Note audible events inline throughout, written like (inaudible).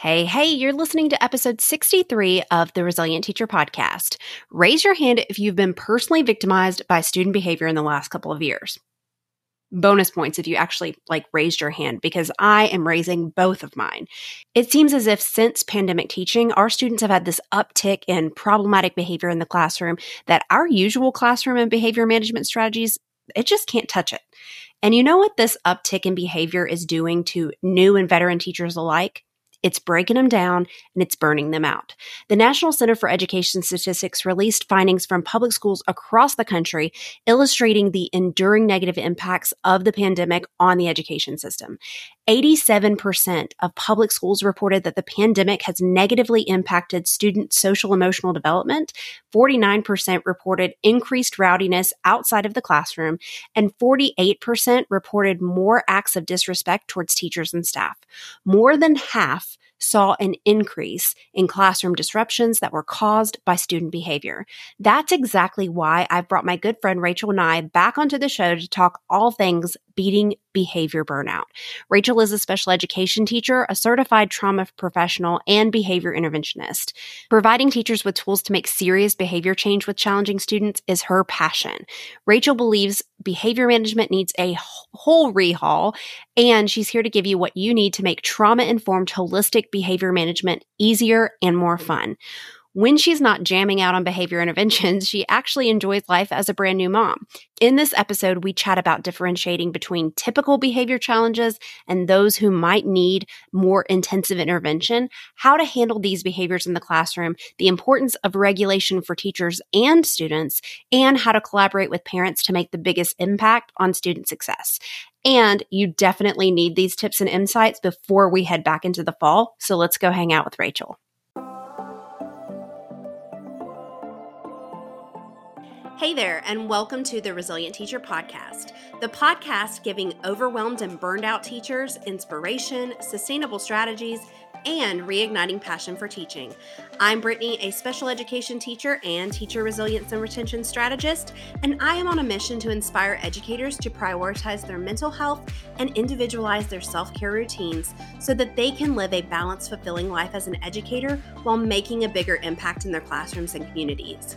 Hey, hey, you're listening to episode 63 of the Resilient Teacher Podcast. Raise your hand if you've been personally victimized by student behavior in the last couple of years. Bonus points if you actually like raised your hand because I am raising both of mine. It seems as if since pandemic teaching, our students have had this uptick in problematic behavior in the classroom that our usual classroom and behavior management strategies, it just can't touch it. And you know what this uptick in behavior is doing to new and veteran teachers alike? It's breaking them down and it's burning them out. The National Center for Education Statistics released findings from public schools across the country illustrating the enduring negative impacts of the pandemic on the education system. 87% of public schools reported that the pandemic has negatively impacted student social emotional development. 49% reported increased rowdiness outside of the classroom, and 48% reported more acts of disrespect towards teachers and staff. More than half saw an increase in classroom disruptions that were caused by student behavior. That's exactly why I've brought my good friend Rachel Nye back onto the show to talk all things beating behavior burnout. Rachel is a special education teacher, a certified trauma professional, and behavior interventionist. Providing teachers with tools to make serious behavior change with challenging students is her passion. Rachel believes behavior management needs a whole rehaul, and she's here to give you what you need to make trauma informed holistic behavior management easier and more mm-hmm. fun. When she's not jamming out on behavior interventions, she actually enjoys life as a brand new mom. In this episode, we chat about differentiating between typical behavior challenges and those who might need more intensive intervention, how to handle these behaviors in the classroom, the importance of regulation for teachers and students, and how to collaborate with parents to make the biggest impact on student success. And you definitely need these tips and insights before we head back into the fall. So let's go hang out with Rachel. Hey there, and welcome to the Resilient Teacher Podcast, the podcast giving overwhelmed and burned out teachers inspiration, sustainable strategies, and reigniting passion for teaching. I'm Brittany, a special education teacher and teacher resilience and retention strategist, and I am on a mission to inspire educators to prioritize their mental health and individualize their self care routines so that they can live a balanced, fulfilling life as an educator while making a bigger impact in their classrooms and communities.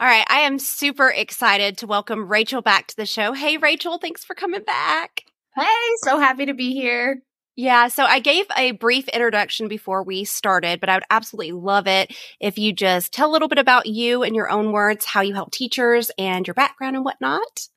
All right, I am super excited to welcome Rachel back to the show. Hey, Rachel, thanks for coming back. Hey, so happy to be here. Yeah, so I gave a brief introduction before we started, but I would absolutely love it if you just tell a little bit about you in your own words, how you help teachers and your background and whatnot.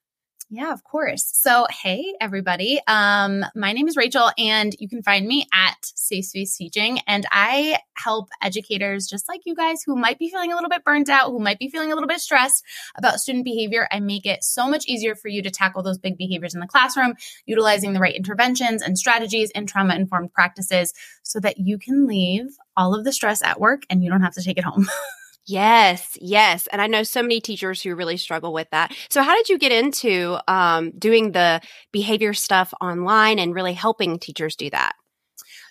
Yeah, of course. So, hey, everybody. Um, my name is Rachel, and you can find me at Safe Space Teaching. And I help educators just like you guys who might be feeling a little bit burnt out, who might be feeling a little bit stressed about student behavior. I make it so much easier for you to tackle those big behaviors in the classroom, utilizing the right interventions and strategies and trauma informed practices so that you can leave all of the stress at work and you don't have to take it home. (laughs) Yes, yes. And I know so many teachers who really struggle with that. So, how did you get into um, doing the behavior stuff online and really helping teachers do that?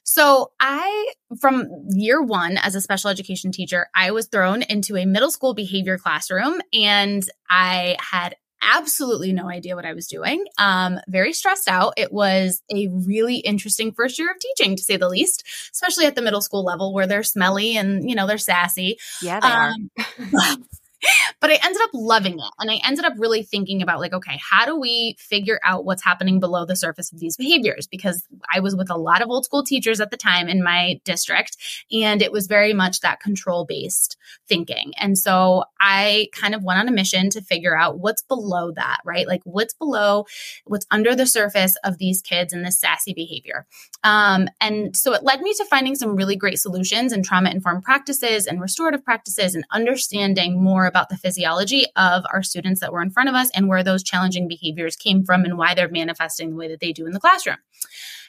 So, I, from year one as a special education teacher, I was thrown into a middle school behavior classroom and I had absolutely no idea what I was doing. Um, very stressed out. It was a really interesting first year of teaching, to say the least, especially at the middle school level where they're smelly and you know they're sassy. Yeah, they um, are. (laughs) (laughs) but I ended up loving it. And I ended up really thinking about, like, okay, how do we figure out what's happening below the surface of these behaviors? Because I was with a lot of old school teachers at the time in my district, and it was very much that control based thinking. And so I kind of went on a mission to figure out what's below that, right? Like, what's below, what's under the surface of these kids and this sassy behavior. Um, and so it led me to finding some really great solutions and trauma informed practices and restorative practices and understanding more about the physiology of our students that were in front of us and where those challenging behaviors came from and why they're manifesting the way that they do in the classroom.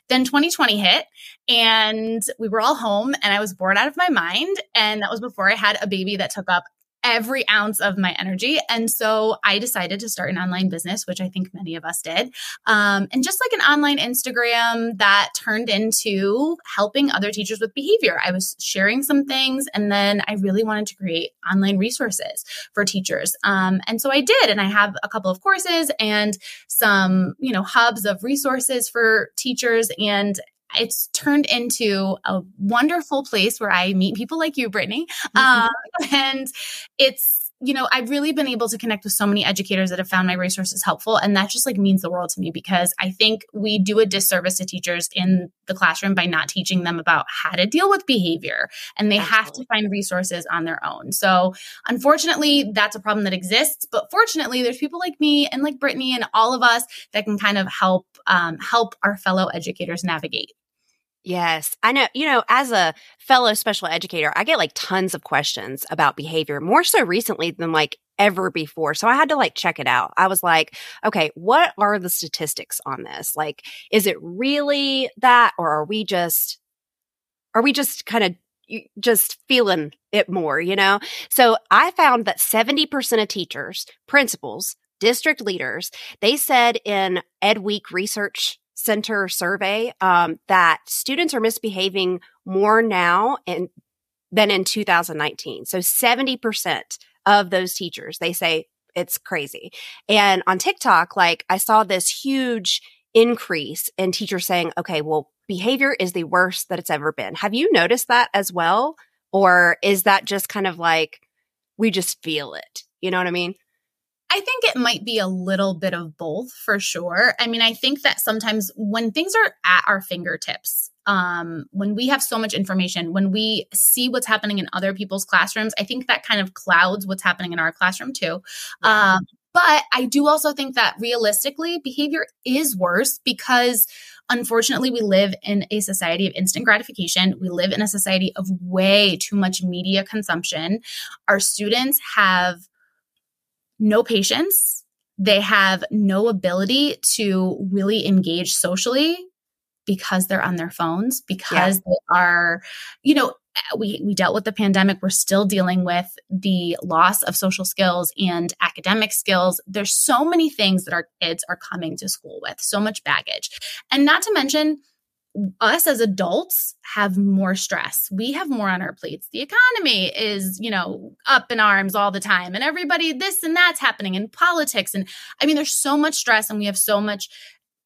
Then 2020 hit and we were all home and I was bored out of my mind. And that was before I had a baby that took up every ounce of my energy. And so I decided to start an online business, which I think many of us did. Um, and just like an online Instagram that turned into helping other teachers with behavior. I was sharing some things and then I really wanted to create online resources for teachers. Um, and so I did. And I have a couple of courses and some, you know, hubs of resources for teachers. And it's turned into a wonderful place where I meet people like you, Brittany. Mm-hmm. Um, and it's, you know, I've really been able to connect with so many educators that have found my resources helpful. And that just like means the world to me because I think we do a disservice to teachers in the classroom by not teaching them about how to deal with behavior. And they Absolutely. have to find resources on their own. So unfortunately, that's a problem that exists. But fortunately, there's people like me and like Brittany and all of us that can kind of help um, help our fellow educators navigate. Yes. I know, you know, as a fellow special educator, I get like tons of questions about behavior, more so recently than like ever before. So I had to like check it out. I was like, okay, what are the statistics on this? Like, is it really that, or are we just, are we just kind of just feeling it more, you know? So I found that 70% of teachers, principals, district leaders, they said in Ed Week research Center survey um, that students are misbehaving more now than in 2019. So 70% of those teachers, they say it's crazy. And on TikTok, like I saw this huge increase in teachers saying, okay, well, behavior is the worst that it's ever been. Have you noticed that as well? Or is that just kind of like, we just feel it? You know what I mean? I think it might be a little bit of both for sure. I mean, I think that sometimes when things are at our fingertips, um, when we have so much information, when we see what's happening in other people's classrooms, I think that kind of clouds what's happening in our classroom too. Um, but I do also think that realistically, behavior is worse because unfortunately, we live in a society of instant gratification. We live in a society of way too much media consumption. Our students have no patience. They have no ability to really engage socially because they're on their phones, because yeah. they are, you know, we, we dealt with the pandemic. We're still dealing with the loss of social skills and academic skills. There's so many things that our kids are coming to school with, so much baggage. And not to mention, us as adults have more stress. We have more on our plates. The economy is, you know, up in arms all the time and everybody this and that's happening in politics and I mean there's so much stress and we have so much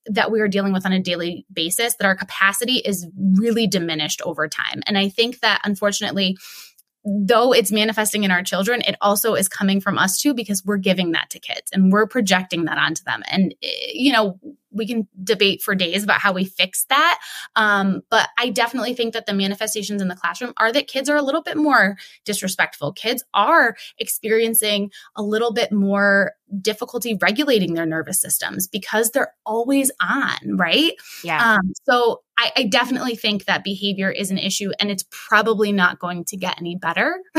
that we are dealing with on a daily basis that our capacity is really diminished over time. And I think that unfortunately though it's manifesting in our children, it also is coming from us too because we're giving that to kids and we're projecting that onto them. And, eh, you know, we can debate for days about how we fix that. Um, but I definitely think that the manifestations in the classroom are that kids are a little bit more disrespectful. Kids are experiencing a little bit more difficulty regulating their nervous systems because they're always on, right? Yeah. Um, so I, I definitely think that behavior is an issue and it's probably not going to get any better. (laughs)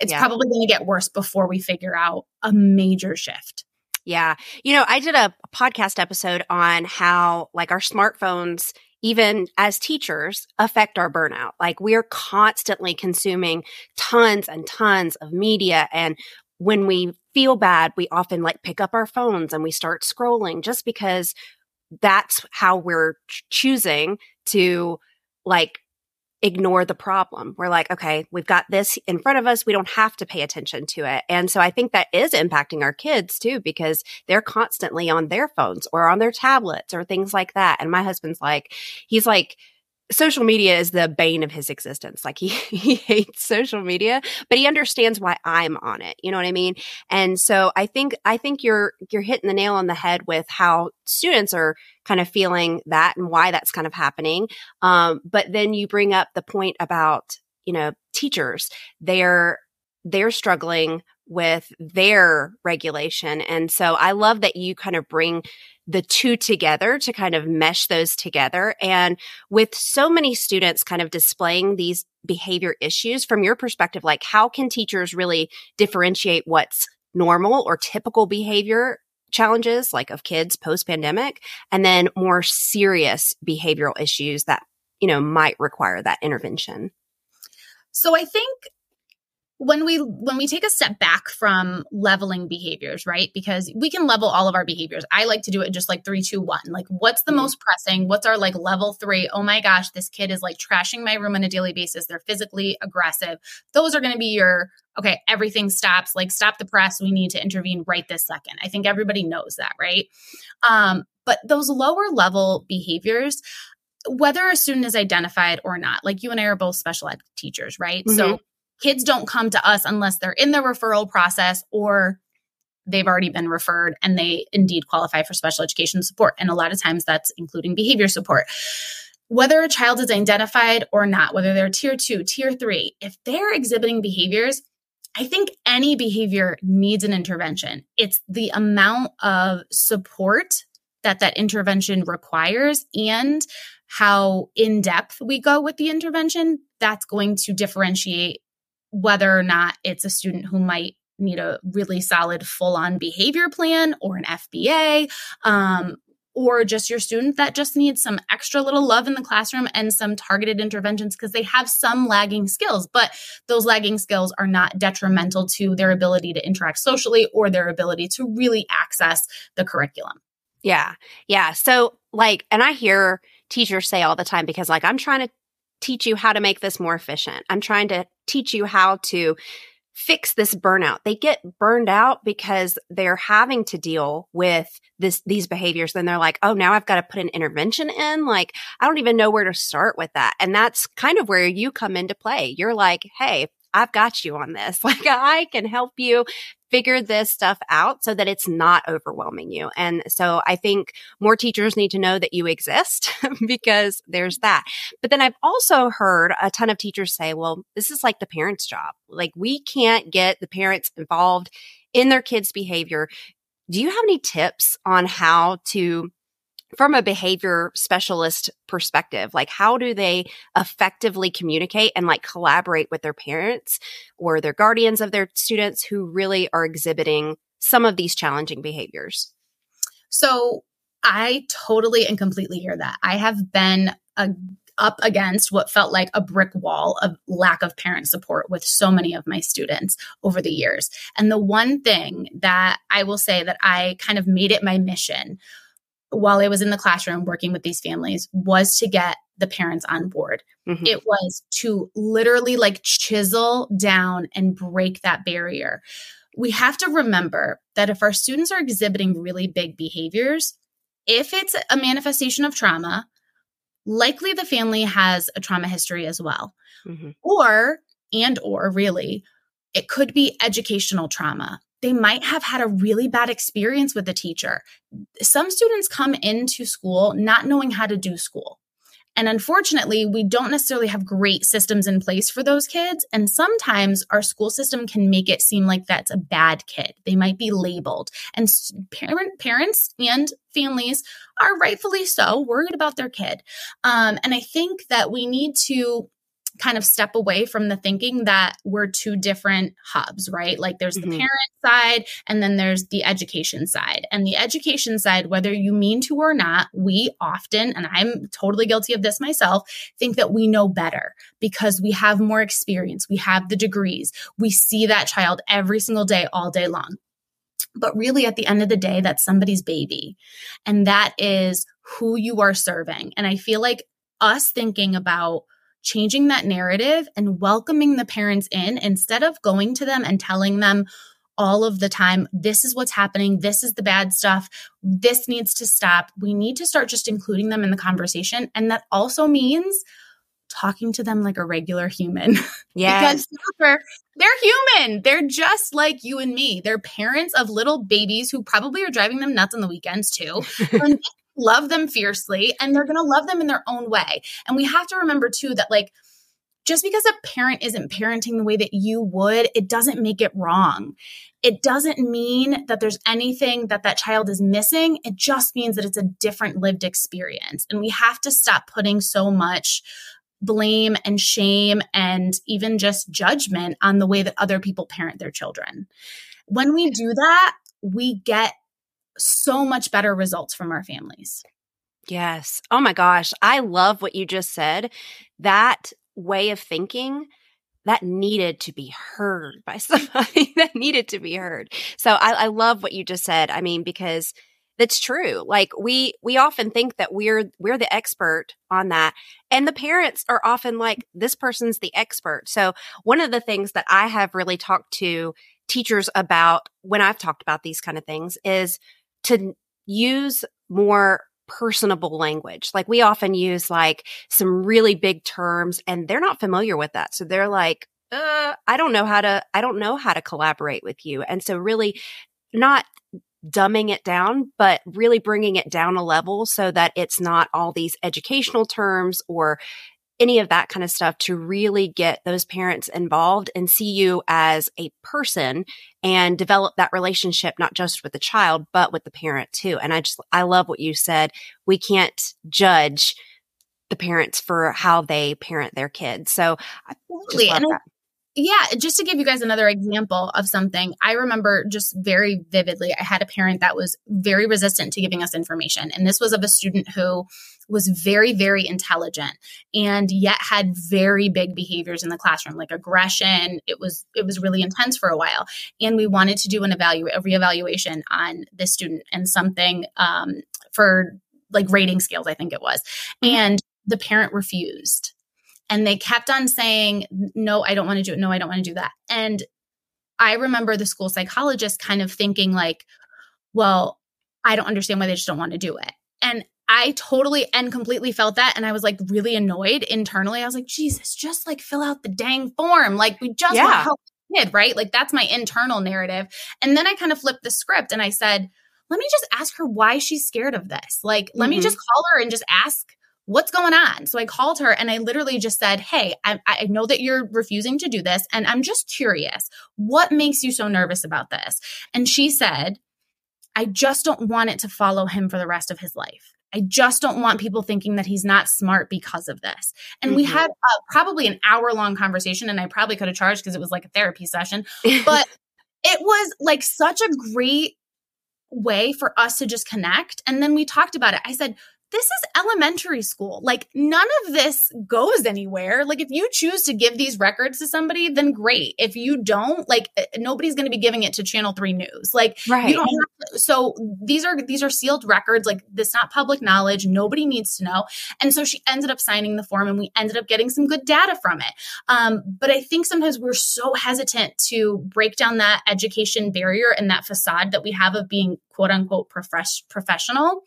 it's yeah. probably going to get worse before we figure out a major shift. Yeah. You know, I did a podcast episode on how like our smartphones even as teachers affect our burnout. Like we're constantly consuming tons and tons of media and when we feel bad, we often like pick up our phones and we start scrolling just because that's how we're ch- choosing to like ignore the problem. We're like, okay, we've got this in front of us. We don't have to pay attention to it. And so I think that is impacting our kids too, because they're constantly on their phones or on their tablets or things like that. And my husband's like, he's like, social media is the bane of his existence. Like he, (laughs) he hates social media, but he understands why I'm on it. You know what I mean? And so I think, I think you're, you're hitting the nail on the head with how students are kind of feeling that and why that's kind of happening. Um, but then you bring up the point about, you know, teachers, they're, they're struggling with their regulation. And so I love that you kind of bring the two together to kind of mesh those together. And with so many students kind of displaying these behavior issues from your perspective, like how can teachers really differentiate what's normal or typical behavior challenges like of kids post pandemic and then more serious behavioral issues that, you know, might require that intervention? So I think when we when we take a step back from leveling behaviors right? Because we can level all of our behaviors. I like to do it just like three two one. Like what's the mm-hmm. most pressing? What's our like level three? Oh my gosh this kid is like trashing my room on a daily basis. They're physically aggressive. Those are going to be your okay everything stops. Like stop the press. We need to intervene right this second. I think everybody knows that right? Um but those lower level behaviors whether a student is identified or not like you and i are both special ed teachers right? Mm-hmm. so kids don't come to us unless they're in the referral process or they've already been referred and they indeed qualify for special education support. And a lot of times that's including behavior support. Whether a child is identified or not, whether they're tier two, tier three, if they're exhibiting behaviors, I think any behavior needs an intervention. It's the amount of support that that intervention requires and how in depth we go with the intervention that's going to differentiate whether or not it's a student who might need a really solid full on behavior plan or an FBA, um, or just your student that just needs some extra little love in the classroom and some targeted interventions because they have some lagging skills, but those lagging skills are not detrimental to their ability to interact socially or their ability to really access the curriculum. Yeah. Yeah. So, like, and I hear teachers say all the time because, like, I'm trying to teach you how to make this more efficient. I'm trying to teach you how to fix this burnout. They get burned out because they're having to deal with this these behaviors then they're like, "Oh, now I've got to put an intervention in." Like, I don't even know where to start with that. And that's kind of where you come into play. You're like, "Hey, I've got you on this. (laughs) Like I can help you figure this stuff out so that it's not overwhelming you. And so I think more teachers need to know that you exist (laughs) because there's that. But then I've also heard a ton of teachers say, well, this is like the parents' job. Like we can't get the parents involved in their kids' behavior. Do you have any tips on how to from a behavior specialist perspective like how do they effectively communicate and like collaborate with their parents or their guardians of their students who really are exhibiting some of these challenging behaviors? So i totally and completely hear that. I have been a, up against what felt like a brick wall of lack of parent support with so many of my students over the years. And the one thing that i will say that i kind of made it my mission while I was in the classroom working with these families was to get the parents on board. Mm-hmm. It was to literally like chisel down and break that barrier. We have to remember that if our students are exhibiting really big behaviors, if it's a manifestation of trauma, likely the family has a trauma history as well. Mm-hmm. Or, and or really, it could be educational trauma they might have had a really bad experience with the teacher. Some students come into school not knowing how to do school. And unfortunately, we don't necessarily have great systems in place for those kids. And sometimes our school system can make it seem like that's a bad kid. They might be labeled. And parent, parents and families are rightfully so worried about their kid. Um, and I think that we need to kind of step away from the thinking that we're two different hubs, right? Like there's mm-hmm. the parent side and then there's the education side. And the education side, whether you mean to or not, we often, and I'm totally guilty of this myself, think that we know better because we have more experience, we have the degrees, we see that child every single day, all day long. But really, at the end of the day, that's somebody's baby. And that is who you are serving. And I feel like us thinking about changing that narrative and welcoming the parents in instead of going to them and telling them all of the time, this is what's happening. This is the bad stuff. This needs to stop. We need to start just including them in the conversation. And that also means talking to them like a regular human. Yeah. (laughs) because they're, they're human. They're just like you and me. They're parents of little babies who probably are driving them nuts on the weekends too. (laughs) and love them fiercely and they're going to love them in their own way. And we have to remember too that like just because a parent isn't parenting the way that you would, it doesn't make it wrong. It doesn't mean that there's anything that that child is missing. It just means that it's a different lived experience. And we have to stop putting so much blame and shame and even just judgment on the way that other people parent their children. When we do that, we get so much better results from our families. Yes. Oh my gosh. I love what you just said. That way of thinking, that needed to be heard by (laughs) somebody that needed to be heard. So I, I love what you just said. I mean, because that's true. Like we, we often think that we're, we're the expert on that. And the parents are often like, this person's the expert. So one of the things that I have really talked to teachers about when I've talked about these kind of things is to use more personable language. Like we often use like some really big terms and they're not familiar with that. So they're like, uh, I don't know how to, I don't know how to collaborate with you. And so really not dumbing it down, but really bringing it down a level so that it's not all these educational terms or any of that kind of stuff to really get those parents involved and see you as a person and develop that relationship, not just with the child, but with the parent too. And I just, I love what you said. We can't judge the parents for how they parent their kids. So Absolutely. And that. Yeah, just to give you guys another example of something, I remember just very vividly, I had a parent that was very resistant to giving us information. And this was of a student who was very, very intelligent and yet had very big behaviors in the classroom, like aggression. It was, it was really intense for a while. And we wanted to do an evaluate, a reevaluation on this student and something um, for like rating scales, I think it was. Mm-hmm. And the parent refused and they kept on saying, no, I don't want to do it. No, I don't want to do that. And I remember the school psychologist kind of thinking, like, well, I don't understand why they just don't want to do it. And I totally and completely felt that. And I was like really annoyed internally. I was like, Jesus, just like fill out the dang form. Like, we just yeah. want to help the kid, right? Like, that's my internal narrative. And then I kind of flipped the script and I said, let me just ask her why she's scared of this. Like, mm-hmm. let me mm-hmm. just call her and just ask what's going on? So I called her and I literally just said, Hey, I, I, know that you're refusing to do this. And I'm just curious, what makes you so nervous about this? And she said, I just don't want it to follow him for the rest of his life. I just don't want people thinking that he's not smart because of this. And mm-hmm. we had uh, probably an hour long conversation, and I probably could have charged because it was like a therapy session, but (laughs) it was like such a great way for us to just connect. And then we talked about it. I said, this is elementary school. Like none of this goes anywhere. Like if you choose to give these records to somebody, then great. If you don't, like eh, nobody's going to be giving it to Channel 3 News. Like right. you don't to, so these are these are sealed records. Like this not public knowledge. Nobody needs to know. And so she ended up signing the form and we ended up getting some good data from it. Um, but I think sometimes we're so hesitant to break down that education barrier and that facade that we have of being quote unquote prof- professional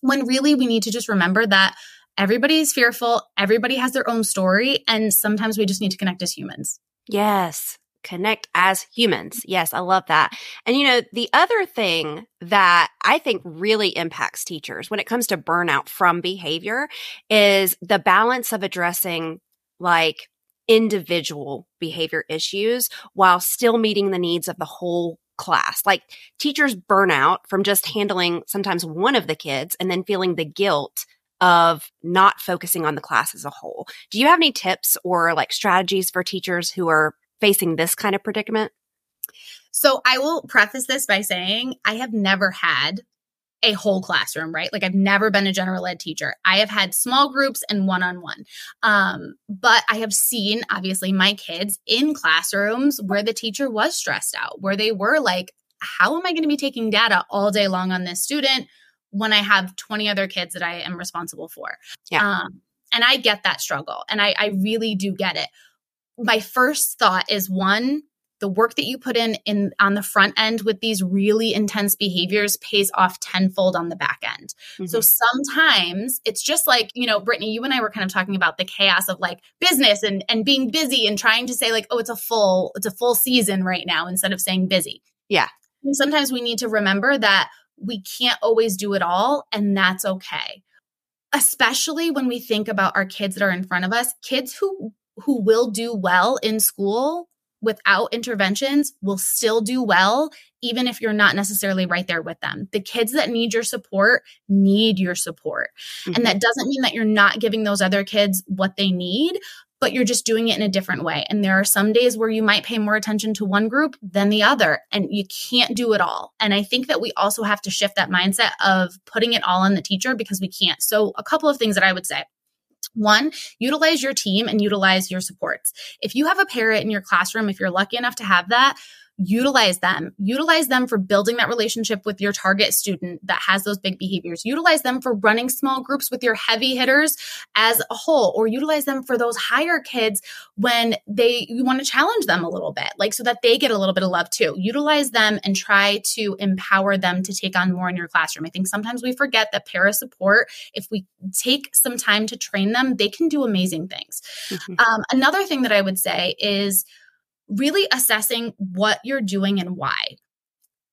when really we need to just remember that everybody is fearful, everybody has their own story, and sometimes we just need to connect as humans. Yes. Connect as humans. Yes, I love that. And you know, the other thing that I think really impacts teachers when it comes to burnout from behavior is the balance of addressing like individual behavior issues while still meeting the needs of the whole class. Like teachers burn out from just handling sometimes one of the kids and then feeling the guilt of not focusing on the class as a whole. Do you have any tips or like strategies for teachers who are facing this kind of predicament? So I will preface this by saying I have never had a whole classroom, right? Like I've never been a general ed teacher. I have had small groups and one on one. Um, but I have seen obviously my kids in classrooms where the teacher was stressed out, where they were like, how am I going to be taking data all day long on this student when I have 20 other kids that I am responsible for? Yeah. Um, and I get that struggle and I, I really do get it. My first thought is one, the work that you put in in on the front end with these really intense behaviors pays off tenfold on the back end. Mm-hmm. So sometimes it's just like, you know, Brittany, you and I were kind of talking about the chaos of like business and and being busy and trying to say like, oh, it's a full it's a full season right now instead of saying busy. Yeah. And sometimes we need to remember that we can't always do it all and that's okay. Especially when we think about our kids that are in front of us, kids who who will do well in school without interventions will still do well, even if you're not necessarily right there with them. The kids that need your support need your support. Mm-hmm. And that doesn't mean that you're not giving those other kids what they need, but you're just doing it in a different way. And there are some days where you might pay more attention to one group than the other, and you can't do it all. And I think that we also have to shift that mindset of putting it all on the teacher because we can't. So, a couple of things that I would say. One, utilize your team and utilize your supports. If you have a para in your classroom, if you're lucky enough to have that, utilize them. Utilize them for building that relationship with your target student that has those big behaviors. Utilize them for running small groups with your heavy hitters as a whole, or utilize them for those higher kids when they you want to challenge them a little bit, like so that they get a little bit of love too. Utilize them and try to empower them to take on more in your classroom. I think sometimes we forget that para support, if we take some time to train them, they can do amazing things. Mm-hmm. Um, another thing that I would say is really assessing what you're doing and why.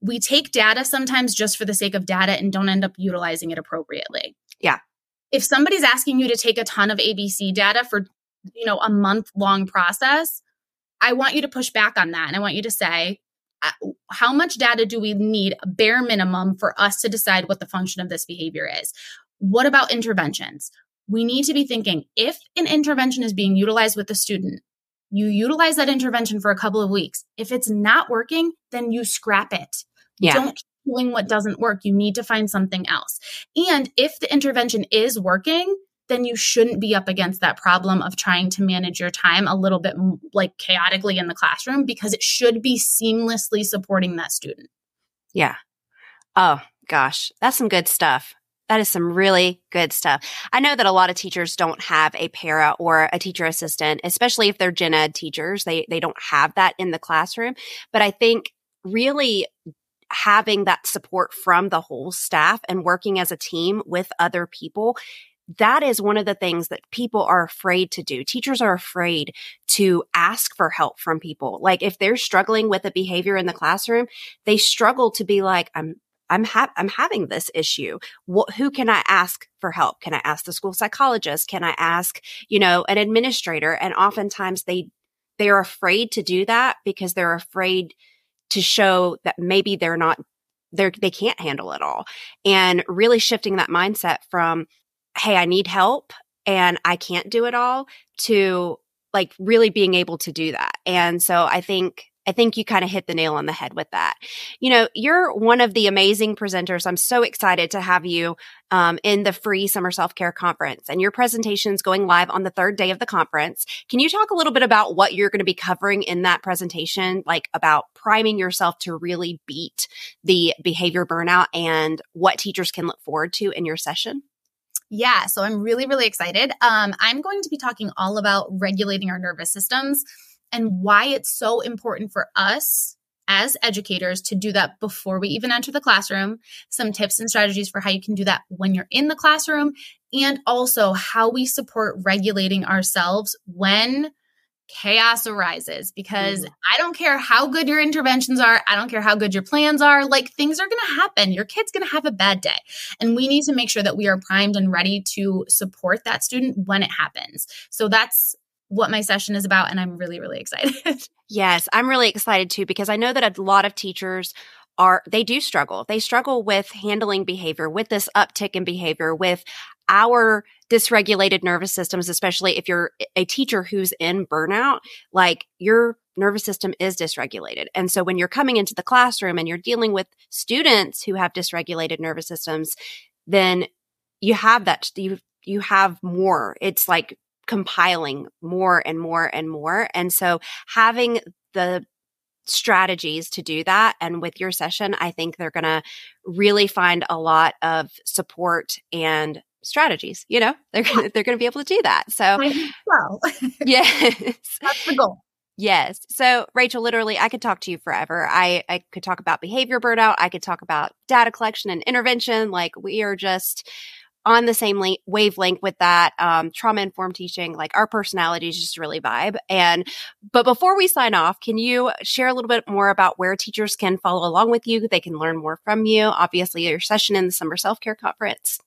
We take data sometimes just for the sake of data and don't end up utilizing it appropriately. Yeah. If somebody's asking you to take a ton of ABC data for, you know, a month long process, I want you to push back on that and I want you to say, uh, how much data do we need bare minimum for us to decide what the function of this behavior is? What about interventions? We need to be thinking if an intervention is being utilized with the student, you utilize that intervention for a couple of weeks. If it's not working, then you scrap it. Yeah. Don't keep doing what doesn't work. You need to find something else. And if the intervention is working, then you shouldn't be up against that problem of trying to manage your time a little bit like chaotically in the classroom because it should be seamlessly supporting that student. Yeah. Oh, gosh, that's some good stuff. That is some really good stuff. I know that a lot of teachers don't have a para or a teacher assistant, especially if they're gen ed teachers. They, they don't have that in the classroom. But I think really having that support from the whole staff and working as a team with other people that is one of the things that people are afraid to do. Teachers are afraid to ask for help from people. Like if they're struggling with a behavior in the classroom, they struggle to be like, I'm I'm ha- I'm having this issue. What, who can I ask for help? Can I ask the school psychologist? Can I ask, you know, an administrator? And oftentimes they they're afraid to do that because they're afraid to show that maybe they're not they're they can't handle it all. And really shifting that mindset from hey, I need help and I can't do it all to like really being able to do that. And so I think I think you kind of hit the nail on the head with that. You know, you're one of the amazing presenters. I'm so excited to have you um, in the free summer self care conference, and your presentation is going live on the third day of the conference. Can you talk a little bit about what you're going to be covering in that presentation, like about priming yourself to really beat the behavior burnout and what teachers can look forward to in your session? Yeah, so I'm really, really excited. Um, I'm going to be talking all about regulating our nervous systems and why it's so important for us as educators to do that before we even enter the classroom, some tips and strategies for how you can do that when you're in the classroom, and also how we support regulating ourselves when chaos arises because mm. I don't care how good your interventions are, I don't care how good your plans are, like things are going to happen. Your kid's going to have a bad day. And we need to make sure that we are primed and ready to support that student when it happens. So that's what my session is about. And I'm really, really excited. (laughs) yes, I'm really excited too, because I know that a lot of teachers are, they do struggle. They struggle with handling behavior, with this uptick in behavior, with our dysregulated nervous systems, especially if you're a teacher who's in burnout, like your nervous system is dysregulated. And so when you're coming into the classroom and you're dealing with students who have dysregulated nervous systems, then you have that, you, you have more. It's like compiling more and more and more. And so having the strategies to do that and with your session, I think they're going to really find a lot of support and strategies, you know, they're gonna, they're going to be able to do that. So, well, (laughs) yes, that's the goal. Yes. So, Rachel, literally, I could talk to you forever. I, I could talk about behavior burnout. I could talk about data collection and intervention. Like, we are just on the same la- wavelength with that um, trauma informed teaching like our personalities just really vibe. And but before we sign off can you share a little bit more about where teachers can follow along with you? They can learn more from you. Obviously your session in the summer self-care conference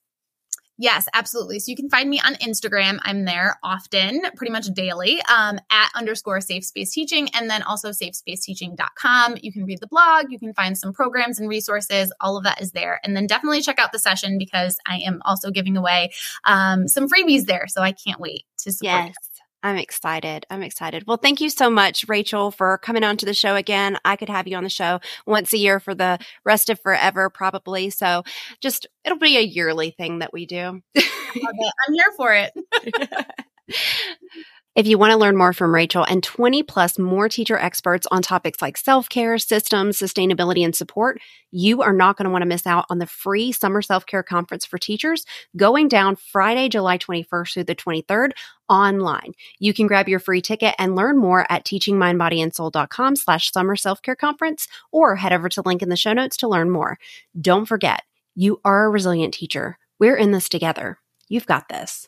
Yes, absolutely. So you can find me on Instagram. I'm there often, pretty much daily, um, at underscore safe space teaching, and then also safespaceteaching.com. You can read the blog, you can find some programs and resources. All of that is there. And then definitely check out the session because I am also giving away um, some freebies there. So I can't wait to support. Yes. I'm excited. I'm excited. Well, thank you so much, Rachel, for coming on to the show again. I could have you on the show once a year for the rest of forever, probably. So just, it'll be a yearly thing that we do. I'm here for it. (laughs) (laughs) If you want to learn more from Rachel and 20 plus more teacher experts on topics like self care, systems, sustainability, and support, you are not going to want to miss out on the free Summer Self Care Conference for Teachers going down Friday, July 21st through the 23rd online. You can grab your free ticket and learn more at teachingmindbodyandsoul.com slash summer self-care conference or head over to the link in the show notes to learn more. Don't forget, you are a resilient teacher. We're in this together. You've got this.